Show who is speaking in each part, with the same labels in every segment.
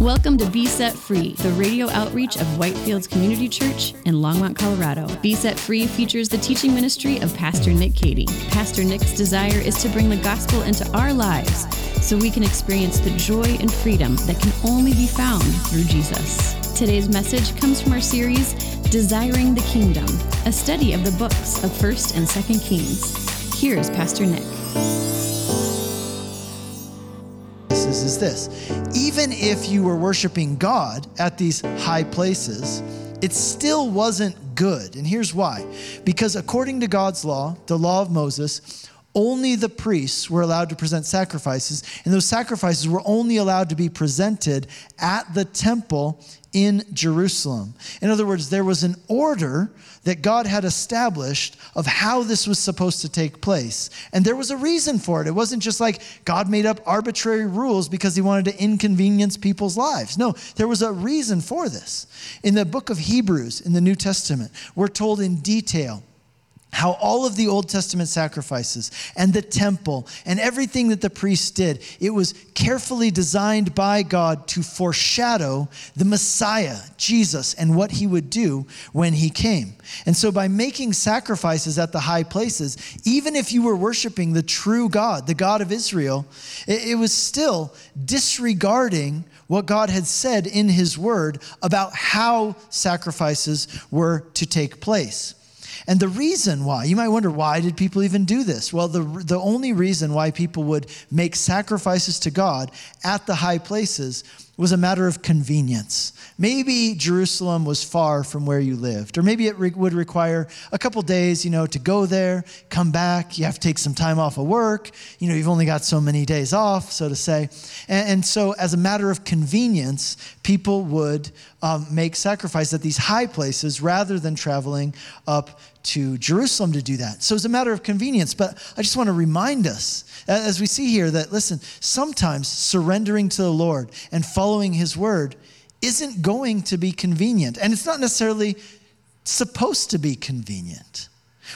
Speaker 1: Welcome to Be Set Free, the radio outreach of Whitefields Community Church in Longmont, Colorado. Be Set Free features the teaching ministry of Pastor Nick Cady. Pastor Nick's desire is to bring the gospel into our lives so we can experience the joy and freedom that can only be found through Jesus. Today's message comes from our series, Desiring the Kingdom, a study of the books of 1st and 2nd Kings. Here's Pastor Nick.
Speaker 2: Is this even if you were worshiping God at these high places, it still wasn't good. And here's why because according to God's law, the law of Moses, only the priests were allowed to present sacrifices, and those sacrifices were only allowed to be presented at the temple in Jerusalem. In other words, there was an order that God had established of how this was supposed to take place. And there was a reason for it. It wasn't just like God made up arbitrary rules because he wanted to inconvenience people's lives. No, there was a reason for this. In the book of Hebrews in the New Testament, we're told in detail how all of the Old Testament sacrifices and the temple and everything that the priests did, it was carefully designed by God to foreshadow the Messiah, Jesus, and what he would do when he came. And so, by making sacrifices at the high places, even if you were worshiping the true God, the God of Israel, it, it was still disregarding what God had said in his word about how sacrifices were to take place. And the reason why, you might wonder, why did people even do this? Well, the, the only reason why people would make sacrifices to God at the high places was a matter of convenience. Maybe Jerusalem was far from where you lived, or maybe it re- would require a couple days, you know, to go there, come back. You have to take some time off of work. You know, you've only got so many days off, so to say. And, and so, as a matter of convenience, people would um, make sacrifice at these high places rather than traveling up to Jerusalem to do that. So it's a matter of convenience. But I just want to remind us, as we see here, that listen, sometimes surrendering to the Lord and following his word isn't going to be convenient. And it's not necessarily supposed to be convenient.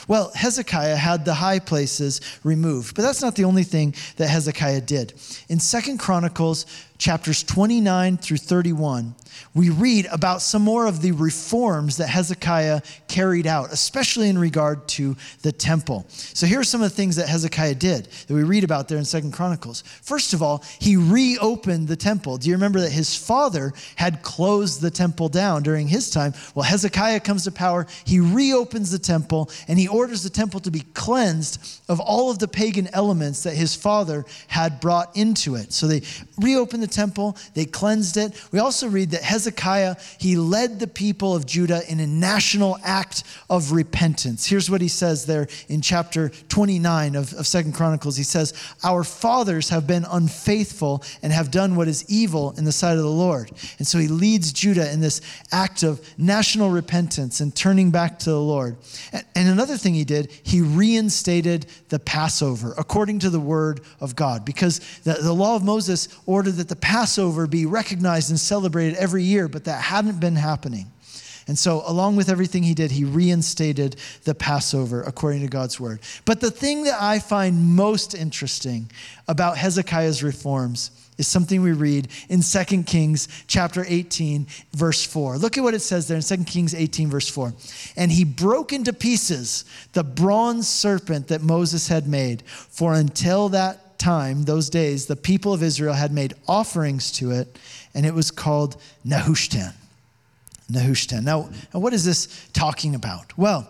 Speaker 2: Well, Hezekiah had the high places removed, but that's not the only thing that Hezekiah did. In Second Chronicles chapters 29 through 31, we read about some more of the reforms that Hezekiah carried out, especially in regard to the temple. So here are some of the things that Hezekiah did that we read about there in Second Chronicles. First of all, he reopened the temple. Do you remember that his father had closed the temple down during his time? Well, Hezekiah comes to power, he reopens the temple, and he orders the temple to be cleansed of all of the pagan elements that his father had brought into it. So they reopened the temple, they cleansed it. We also read that Hezekiah, he led the people of Judah in a national act of repentance. Here's what he says there in chapter 29 of, of Second Chronicles. He says, Our fathers have been unfaithful and have done what is evil in the sight of the Lord. And so he leads Judah in this act of national repentance and turning back to the Lord. And, and another thing he did, he reinstated the Passover according to the word of God, because the, the law of Moses ordered that the Passover be recognized and celebrated every year, but that hadn't been happening. And so, along with everything he did, he reinstated the Passover according to God's word. But the thing that I find most interesting about Hezekiah's reforms is something we read in 2 Kings chapter 18 verse 4. Look at what it says there in 2 Kings 18 verse 4. And he broke into pieces the bronze serpent that Moses had made, for until that time, those days, the people of Israel had made offerings to it, and it was called Nehushtan. Nehushtan. Now, what is this talking about? Well,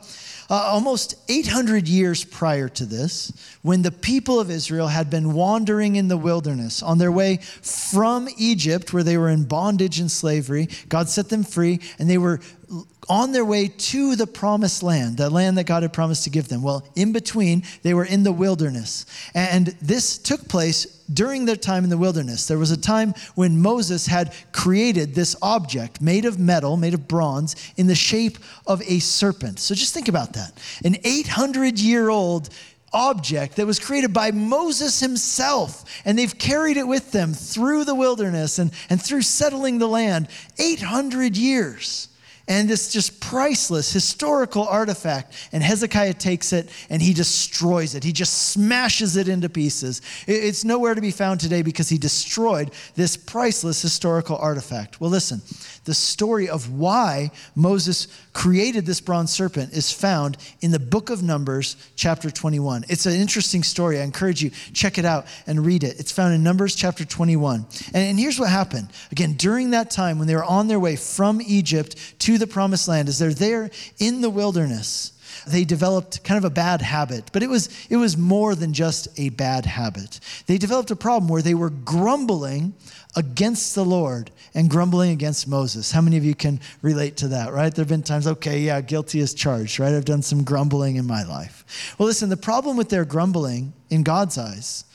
Speaker 2: uh, almost 800 years prior to this, when the people of Israel had been wandering in the wilderness on their way from Egypt, where they were in bondage and slavery, God set them free, and they were on their way to the promised land, the land that God had promised to give them. Well, in between, they were in the wilderness. And this took place during their time in the wilderness. There was a time when Moses had created this object made of metal, made of bronze, in the shape of a serpent. So just think about that. An 800 year old object that was created by Moses himself. And they've carried it with them through the wilderness and, and through settling the land 800 years. And this just priceless historical artifact. And Hezekiah takes it and he destroys it. He just smashes it into pieces. It's nowhere to be found today because he destroyed this priceless historical artifact. Well, listen, the story of why Moses created this bronze serpent is found in the book of Numbers, chapter 21. It's an interesting story. I encourage you, check it out and read it. It's found in Numbers chapter 21. And, and here's what happened. Again, during that time when they were on their way from Egypt to the promised land, as they're there in the wilderness, they developed kind of a bad habit, but it was, it was more than just a bad habit. They developed a problem where they were grumbling against the Lord and grumbling against Moses. How many of you can relate to that, right? There have been times, okay, yeah, guilty as charged, right? I've done some grumbling in my life. Well, listen, the problem with their grumbling in God's eyes,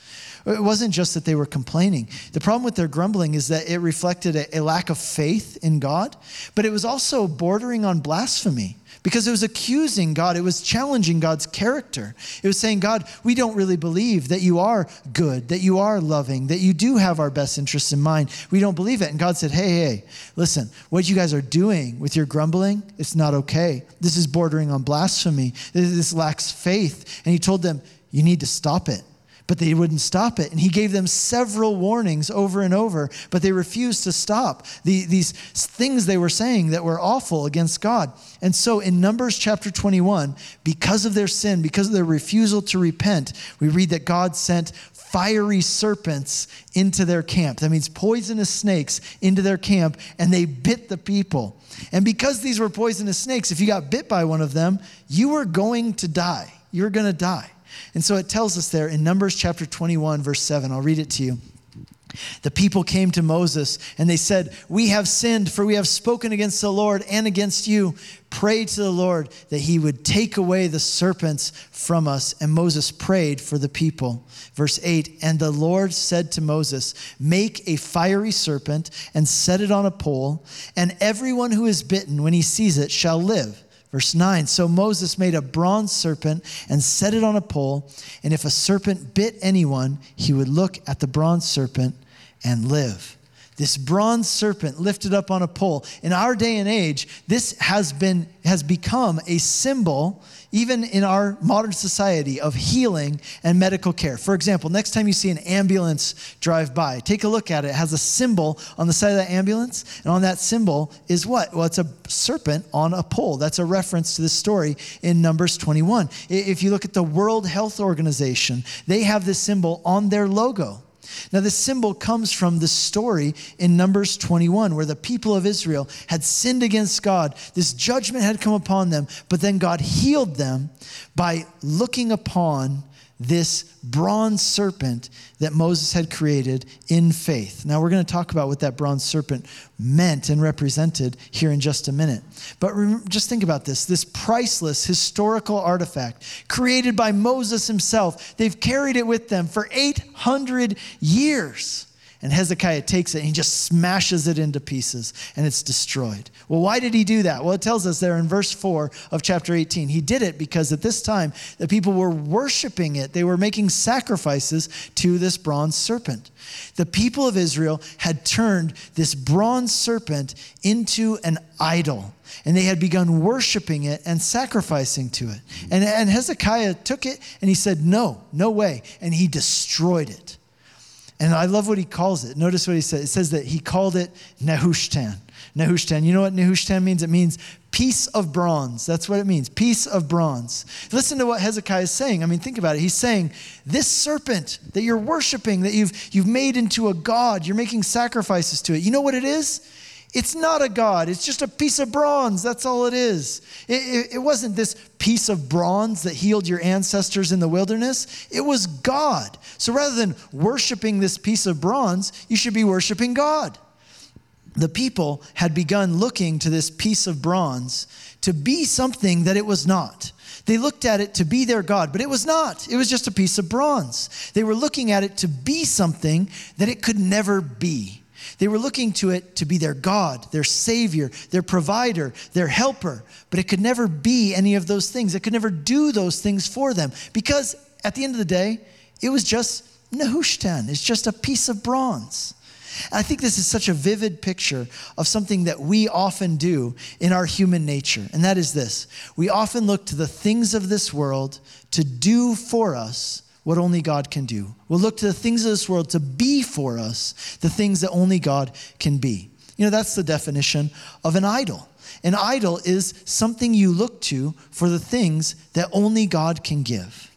Speaker 2: it wasn't just that they were complaining. The problem with their grumbling is that it reflected a, a lack of faith in God, but it was also bordering on blasphemy because it was accusing God. It was challenging God's character. It was saying, God, we don't really believe that you are good, that you are loving, that you do have our best interests in mind. We don't believe it. And God said, hey, hey, listen, what you guys are doing with your grumbling, it's not okay. This is bordering on blasphemy. This lacks faith. And He told them, you need to stop it but they wouldn't stop it. And he gave them several warnings over and over, but they refused to stop the, these things they were saying that were awful against God. And so in Numbers chapter 21, because of their sin, because of their refusal to repent, we read that God sent fiery serpents into their camp. That means poisonous snakes into their camp, and they bit the people. And because these were poisonous snakes, if you got bit by one of them, you were going to die. You were going to die. And so it tells us there in Numbers chapter 21, verse 7. I'll read it to you. The people came to Moses and they said, We have sinned, for we have spoken against the Lord and against you. Pray to the Lord that he would take away the serpents from us. And Moses prayed for the people. Verse 8 And the Lord said to Moses, Make a fiery serpent and set it on a pole, and everyone who is bitten when he sees it shall live. Verse 9 So Moses made a bronze serpent and set it on a pole, and if a serpent bit anyone, he would look at the bronze serpent and live. This bronze serpent lifted up on a pole. In our day and age, this has been has become a symbol even in our modern society, of healing and medical care. For example, next time you see an ambulance drive by, take a look at it. It has a symbol on the side of that ambulance, and on that symbol is what? Well, it's a serpent on a pole. That's a reference to this story in Numbers 21. If you look at the World Health Organization, they have this symbol on their logo. Now, this symbol comes from the story in Numbers 21, where the people of Israel had sinned against God. This judgment had come upon them, but then God healed them by looking upon this bronze serpent that Moses had created in faith. Now, we're going to talk about what that bronze serpent meant and represented here in just a minute. But remember, just think about this this priceless historical artifact created by Moses himself. They've carried it with them for 800 years. And Hezekiah takes it and he just smashes it into pieces and it's destroyed. Well, why did he do that? Well, it tells us there in verse 4 of chapter 18. He did it because at this time the people were worshiping it, they were making sacrifices to this bronze serpent. The people of Israel had turned this bronze serpent into an idol and they had begun worshiping it and sacrificing to it. And, and Hezekiah took it and he said, No, no way. And he destroyed it. And I love what he calls it. Notice what he says. It says that he called it Nehushtan. Nehushtan. You know what Nehushtan means? It means piece of bronze. That's what it means. Piece of bronze. Listen to what Hezekiah is saying. I mean, think about it. He's saying, this serpent that you're worshiping, that you've, you've made into a god, you're making sacrifices to it. You know what it is? It's not a God, it's just a piece of bronze. That's all it is. It, it, it, wasn't this piece of bronze that healed your ancestors in the wilderness, it was God. So rather than worshiping this piece of bronze, you should be worshiping God. The people had begun looking to this piece of bronze to be something that it was not. They looked at it to be their God, but it was not. It was just a piece of bronze. They were looking at it to be something that it could never be. They were looking to it to be their God, their Savior, their provider, their helper, but it could never be any of those things. It could never do those things for them because at the end of the day, it was just Nehushtan. It's just a piece of bronze. I think this is such a vivid picture of something that we often do in our human nature, and that is this we often look to the things of this world to do for us what only God can do. We'll look to the things of this world to be for us the things that only God can be. You know, that's the definition of an idol. An idol is something you look to for the things that only God can give.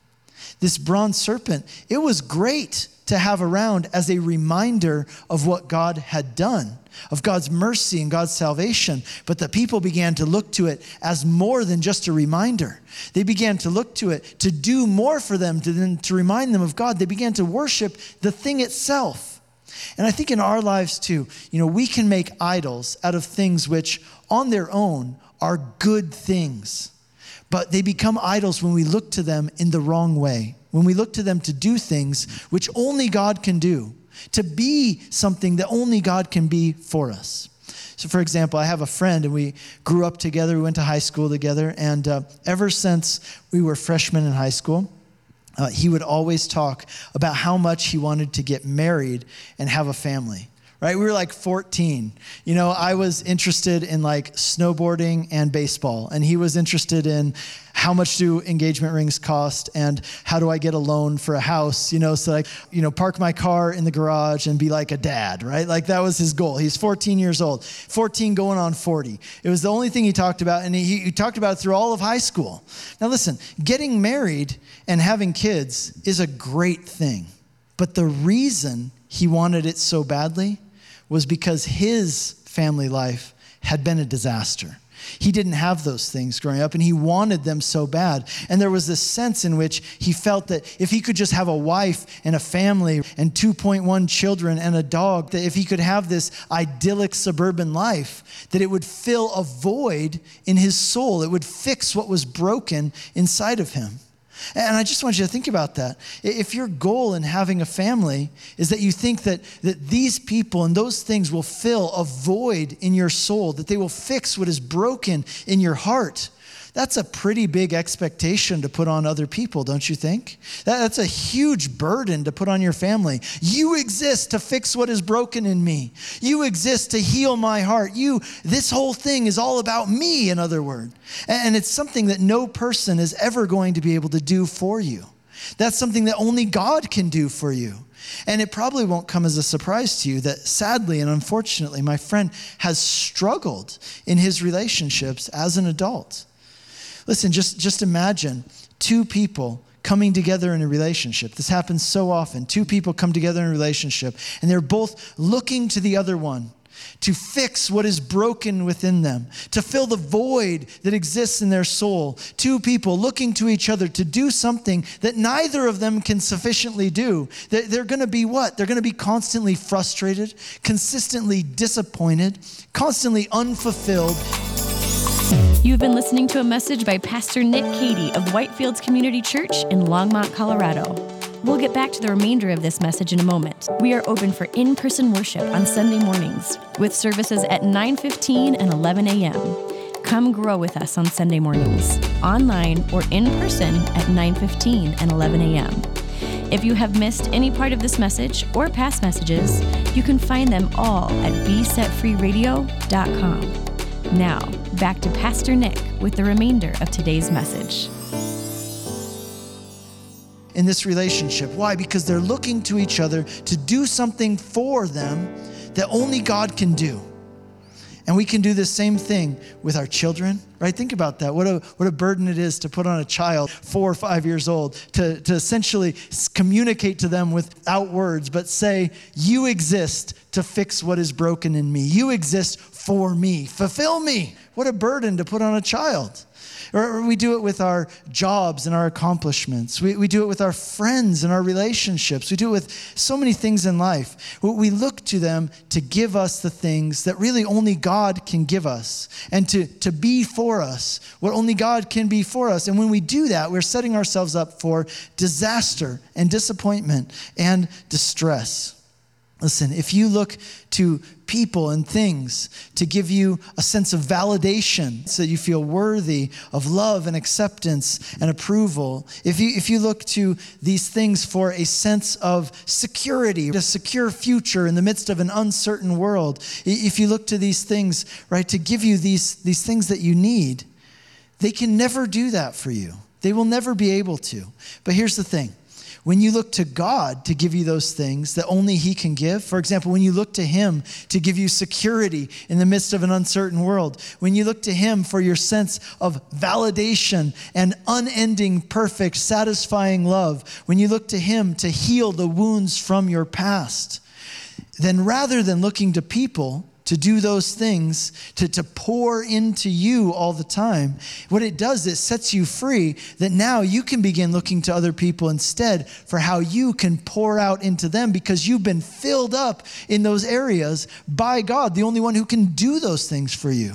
Speaker 2: This bronze serpent, it was great to have around as a reminder of what God had done, of God's mercy and God's salvation. But the people began to look to it as more than just a reminder. They began to look to it to do more for them, to, then, to remind them of God. They began to worship the thing itself. And I think in our lives too, you know, we can make idols out of things which on their own are good things. But they become idols when we look to them in the wrong way. When we look to them to do things which only God can do, to be something that only God can be for us. So, for example, I have a friend and we grew up together, we went to high school together, and uh, ever since we were freshmen in high school, uh, he would always talk about how much he wanted to get married and have a family right? We were like 14. You know, I was interested in like snowboarding and baseball, and he was interested in how much do engagement rings cost and how do I get a loan for a house, you know, so like, you know, park my car in the garage and be like a dad, right? Like that was his goal. He's 14 years old, 14 going on 40. It was the only thing he talked about, and he, he talked about it through all of high school. Now, listen, getting married and having kids is a great thing, but the reason he wanted it so badly was because his family life had been a disaster. He didn't have those things growing up and he wanted them so bad. And there was this sense in which he felt that if he could just have a wife and a family and 2.1 children and a dog, that if he could have this idyllic suburban life, that it would fill a void in his soul. It would fix what was broken inside of him. And I just want you to think about that. If your goal in having a family is that you think that, that these people and those things will fill a void in your soul, that they will fix what is broken in your heart, that's a pretty big expectation to put on other people, don't you think? that's a huge burden to put on your family. You exist to fix what is broken in me. You exist to heal my heart. You, this whole thing is all about me, in other words. And it's something that no person is ever going to be able to do for you. That's something that only God can do for you. And it probably won't come as a surprise to you that sadly and unfortunately, my friend has struggled in his relationships as an adult. Listen, just, just imagine two people coming together in a relationship. This happens so often. Two people come together in a relationship, and they're both looking to the other one to fix what is broken within them, to fill the void that exists in their soul. Two people looking to each other to do something that neither of them can sufficiently do. They're going to be what? They're going to be constantly frustrated, consistently disappointed, constantly unfulfilled.
Speaker 1: You've been listening to a message by Pastor Nick Cady of Whitefields Community Church in Longmont, Colorado. We'll get back to the remainder of this message in a moment. We are open for in-person worship on Sunday mornings with services at 9:15 and 11 a.m. Come grow with us on Sunday mornings, online or in person at 9:15 and 11 a.m. If you have missed any part of this message or past messages, you can find them all at besetfreeradio.com. Now, back to Pastor Nick with the remainder of today's message.
Speaker 2: In this relationship. Why? Because they're looking to each other to do something for them that only God can do. And we can do the same thing with our children, right? Think about that. What a, what a burden it is to put on a child, four or five years old, to, to essentially communicate to them without words, but say, You exist to fix what is broken in me. You exist for me. Fulfill me. What a burden to put on a child. Or we do it with our jobs and our accomplishments. We, we do it with our friends and our relationships. We do it with so many things in life. We look to them to give us the things that really only God can give us and to, to be for us what only God can be for us. And when we do that, we're setting ourselves up for disaster and disappointment and distress. Listen, if you look to people and things to give you a sense of validation so you feel worthy of love and acceptance and approval, if you, if you look to these things for a sense of security, a secure future in the midst of an uncertain world, if you look to these things, right, to give you these, these things that you need, they can never do that for you. They will never be able to. But here's the thing when you look to God to give you those things that only He can give, for example, when you look to Him to give you security in the midst of an uncertain world, when you look to Him for your sense of validation and unending, perfect, satisfying love, when you look to Him to heal the wounds from your past, then rather than looking to people, to do those things, to, to pour into you all the time, what it does, it sets you free that now you can begin looking to other people instead for how you can pour out into them because you've been filled up in those areas by God, the only one who can do those things for you.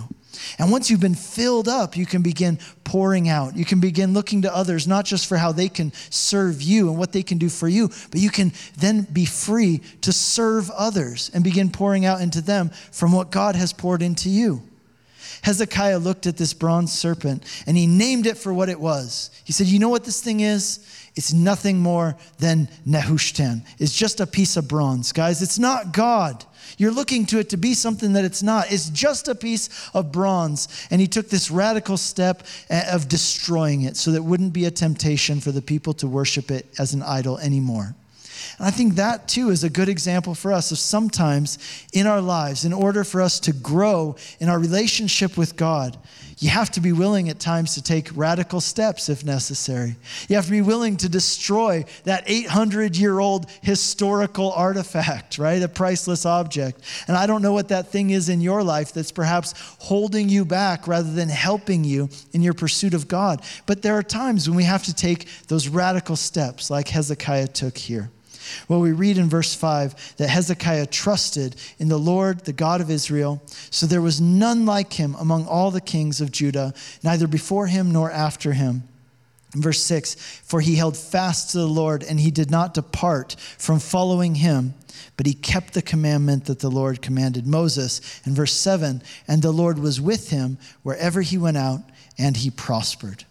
Speaker 2: And once you've been filled up, you can begin pouring out. You can begin looking to others, not just for how they can serve you and what they can do for you, but you can then be free to serve others and begin pouring out into them from what God has poured into you. Hezekiah looked at this bronze serpent and he named it for what it was. He said, You know what this thing is? It's nothing more than Nehushtan. It's just a piece of bronze, guys. It's not God. You're looking to it to be something that it's not. It's just a piece of bronze. And he took this radical step eh, of destroying it so that it wouldn't be a temptation for the people to worship it as an idol anymore. And I think that too is a good example for us of sometimes in our lives, in order for us to grow in our relationship with God, you have to be willing at times to take radical steps if necessary. You have to be willing to destroy that 800 year old historical artifact, right? A priceless object. And I don't know what that thing is in your life that's perhaps holding you back rather than helping you in your pursuit of God. But there are times when we have to take those radical steps like Hezekiah took here. Well, we read in verse 5 that Hezekiah trusted in the Lord, the God of Israel, so there was none like him among all the kings of Judah, neither before him nor after him. Verse 6 For he held fast to the Lord, and he did not depart from following him, but he kept the commandment that the Lord commanded Moses. In verse 7 And the Lord was with him wherever he went out, and he prospered.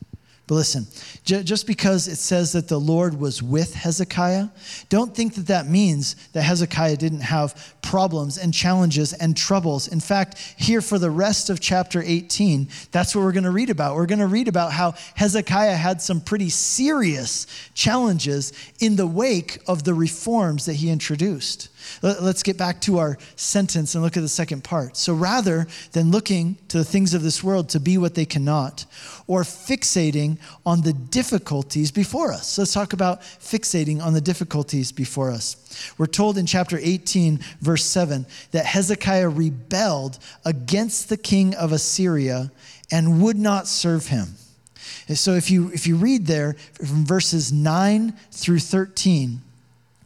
Speaker 2: But listen, just because it says that the Lord was with Hezekiah, don't think that that means that Hezekiah didn't have problems and challenges and troubles. In fact, here for the rest of chapter 18, that's what we're going to read about. We're going to read about how Hezekiah had some pretty serious challenges in the wake of the reforms that he introduced. Let's get back to our sentence and look at the second part. So rather than looking to the things of this world to be what they cannot, or fixating on the difficulties before us. Let's talk about fixating on the difficulties before us. We're told in chapter 18, verse 7, that Hezekiah rebelled against the king of Assyria and would not serve him. So if you, if you read there from verses 9 through 13,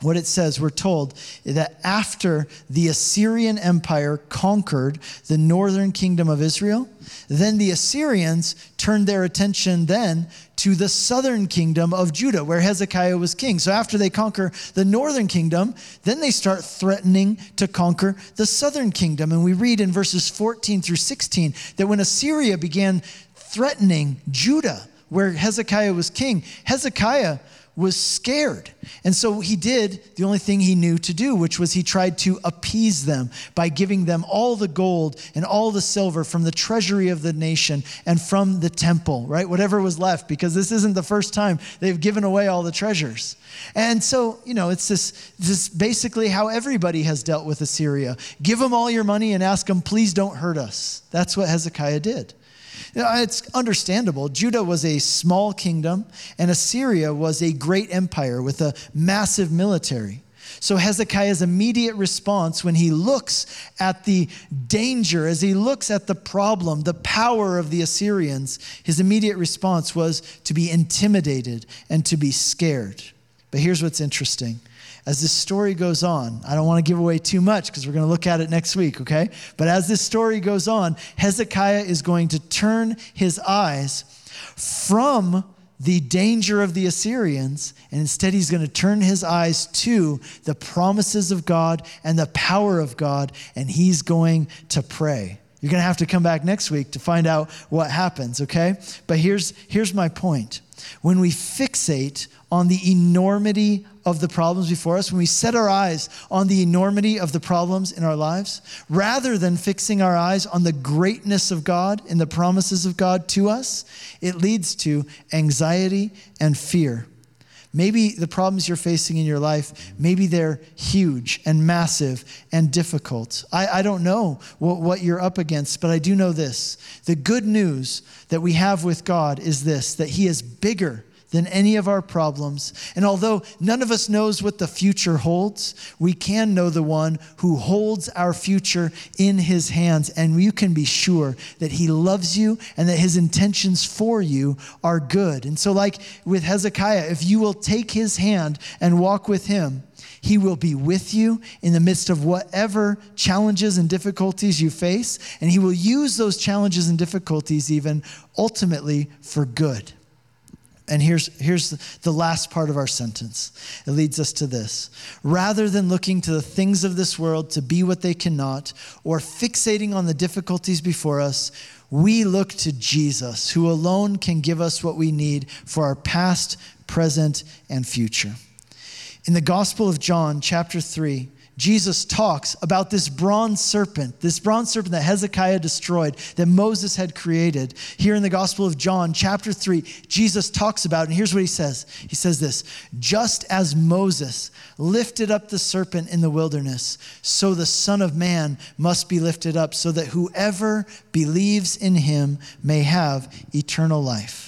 Speaker 2: what it says, we're told that after the Assyrian Empire conquered the northern kingdom of Israel, then the Assyrians turned their attention then to the southern kingdom of Judah, where Hezekiah was king. So after they conquer the northern kingdom, then they start threatening to conquer the southern kingdom. And we read in verses 14 through 16 that when Assyria began threatening Judah, where Hezekiah was king, Hezekiah was scared. And so he did the only thing he knew to do, which was he tried to appease them by giving them all the gold and all the silver from the treasury of the nation and from the temple, right? Whatever was left, because this isn't the first time they've given away all the treasures. And so, you know, it's this, this basically how everybody has dealt with Assyria. Give them all your money and ask them, please don't hurt us. That's what Hezekiah did. It's understandable. Judah was a small kingdom, and Assyria was a great empire with a massive military. So Hezekiah's immediate response when he looks at the danger, as he looks at the problem, the power of the Assyrians, his immediate response was to be intimidated and to be scared. But here's what's interesting as this story goes on, I don't want to give away too much because we're going to look at it next week, okay? But as this story goes on, Hezekiah is going to turn his eyes from the danger of the Assyrians, and instead he's going to turn his eyes to the promises of God and the power of God, and he's going to pray. You're going to have to come back next week to find out what happens, okay? But here's, here's my point. When we fixate on the enormity of the problems before us, when we set our eyes on the enormity of the problems in our lives, rather than fixing our eyes on the greatness of God and the promises of God to us, it leads to anxiety and fear. Maybe the problems you're facing in your life, maybe they're huge and massive and difficult. I, I don't know what, what you're up against, but I do know this. The good news that we have with God is this that He is bigger than any of our problems. And although none of us knows what the future holds, we can know the one who holds our future in his hands. And you can be sure that he loves you and that his intentions for you are good. And so, like with Hezekiah, if you will take his hand and walk with him, he will be with you in the midst of whatever challenges and difficulties you face, and He will use those challenges and difficulties even ultimately for good. And here's, here's the last part of our sentence. It leads us to this. Rather than looking to the things of this world to be what they cannot, or fixating on the difficulties before us, we look to Jesus, who alone can give us what we need for our past, present, and future. In the Gospel of John, chapter 3, Jesus talks about this bronze serpent, this bronze serpent that Hezekiah destroyed, that Moses had created. Here in the Gospel of John, chapter 3, Jesus talks about, and here's what he says He says this Just as Moses lifted up the serpent in the wilderness, so the Son of Man must be lifted up, so that whoever believes in him may have eternal life.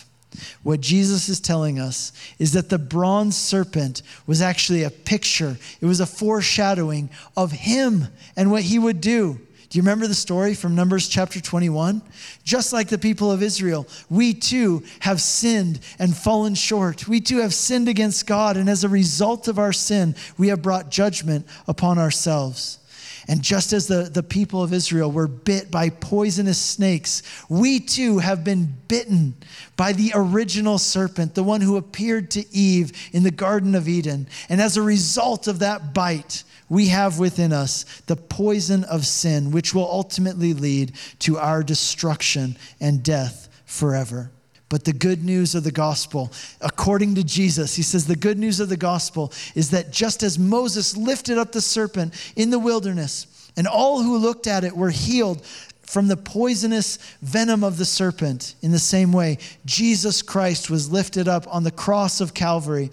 Speaker 2: What Jesus is telling us is that the bronze serpent was actually a picture, it was a foreshadowing of him and what he would do. Do you remember the story from Numbers chapter 21? Just like the people of Israel, we too have sinned and fallen short. We too have sinned against God, and as a result of our sin, we have brought judgment upon ourselves. And just as the, the people of Israel were bit by poisonous snakes, we too have been bitten by the original serpent, the one who appeared to Eve in the Garden of Eden. And as a result of that bite, we have within us the poison of sin, which will ultimately lead to our destruction and death forever. But the good news of the gospel, according to Jesus, he says the good news of the gospel is that just as Moses lifted up the serpent in the wilderness, and all who looked at it were healed from the poisonous venom of the serpent, in the same way, Jesus Christ was lifted up on the cross of Calvary.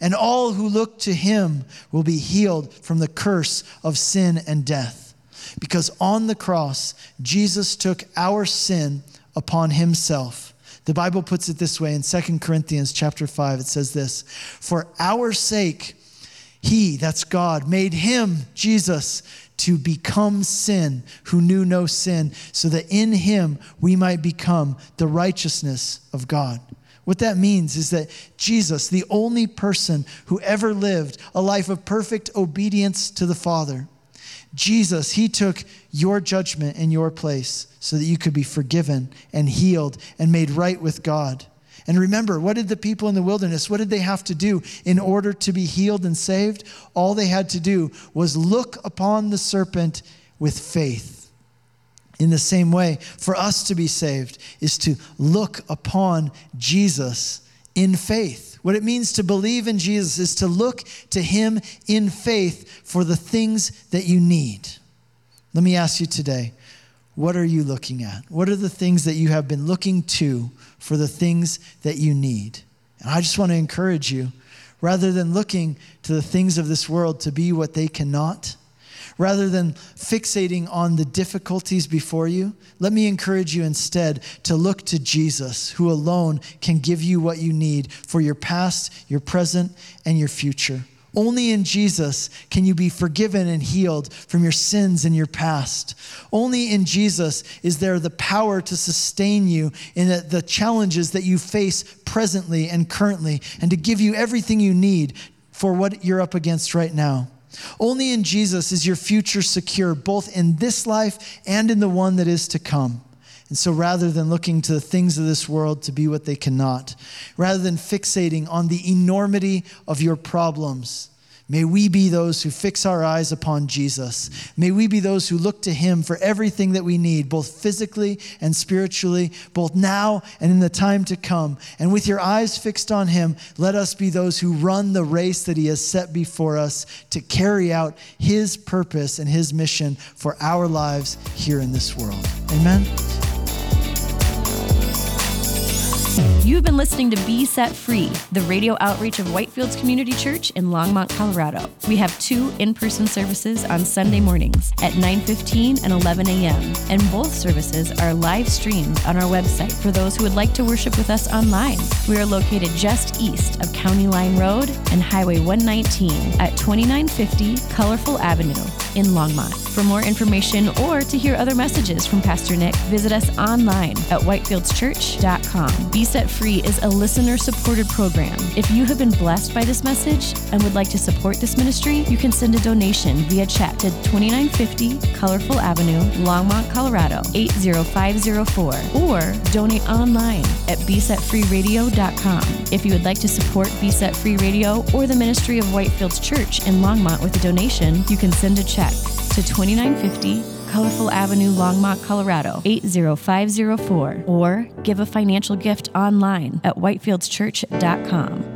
Speaker 2: And all who look to him will be healed from the curse of sin and death. Because on the cross, Jesus took our sin upon himself the Bible puts it this way in 2 Corinthians chapter 5 it says this for our sake he that's God made him Jesus to become sin who knew no sin so that in him we might become the righteousness of God. What that means is that Jesus, the only person who ever lived a life of perfect obedience to the Father, Jesus, he took your judgment in your place so that you could be forgiven and healed and made right with God. And remember, what did the people in the wilderness, what did they have to do in order to be healed and saved? All they had to do was look upon the serpent with faith. In the same way, for us to be saved is to look upon Jesus in faith. What it means to believe in Jesus is to look to him in faith for the things that you need. Let me ask you today what are you looking at? What are the things that you have been looking to for the things that you need? And I just want to encourage you rather than looking to the things of this world to be what they cannot, rather than fixating on the difficulties before you, let me encourage you instead to look to Jesus, who alone can give you what you need for your past, your present, and your future. Only in Jesus can you be forgiven and healed from your sins and your past. Only in Jesus is there the power to sustain you in the challenges that you face presently and currently, and to give you everything you need for what you're up against right now. Only in Jesus is your future secure, both in this life and in the one that is to come. And so rather than looking to the things of this world to be what they cannot, rather than fixating on the enormity of your problems, May we be those who fix our eyes upon Jesus. May we be those who look to Him for everything that we need, both physically and spiritually, both now and in the time to come. And with your eyes fixed on Him, let us be those who run the race that He has set before us to carry out His purpose and His mission for our lives here in this world. Amen.
Speaker 1: You've been listening to Be Set Free, the radio outreach of Whitefields Community Church in Longmont, Colorado. We have two in-person services on Sunday mornings at 9:15 and 11 a.m. And both services are live streamed on our website for those who would like to worship with us online. We are located just east of County Line Road and Highway 119 at 2950 Colorful Avenue in Longmont. For more information or to hear other messages from Pastor Nick, visit us online at whitefieldschurch.com. Be Set Free is a listener supported program. If you have been blessed by this message and would like to support this ministry, you can send a donation via check to 2950 Colorful Avenue, Longmont, Colorado 80504 or donate online at besetfreeradio.com. If you would like to support Be Free Radio or the ministry of Whitefields Church in Longmont with a donation, you can send a check to 2950 Colorful Avenue, Longmont, Colorado 80504 or give a financial gift online at whitefieldschurch.com.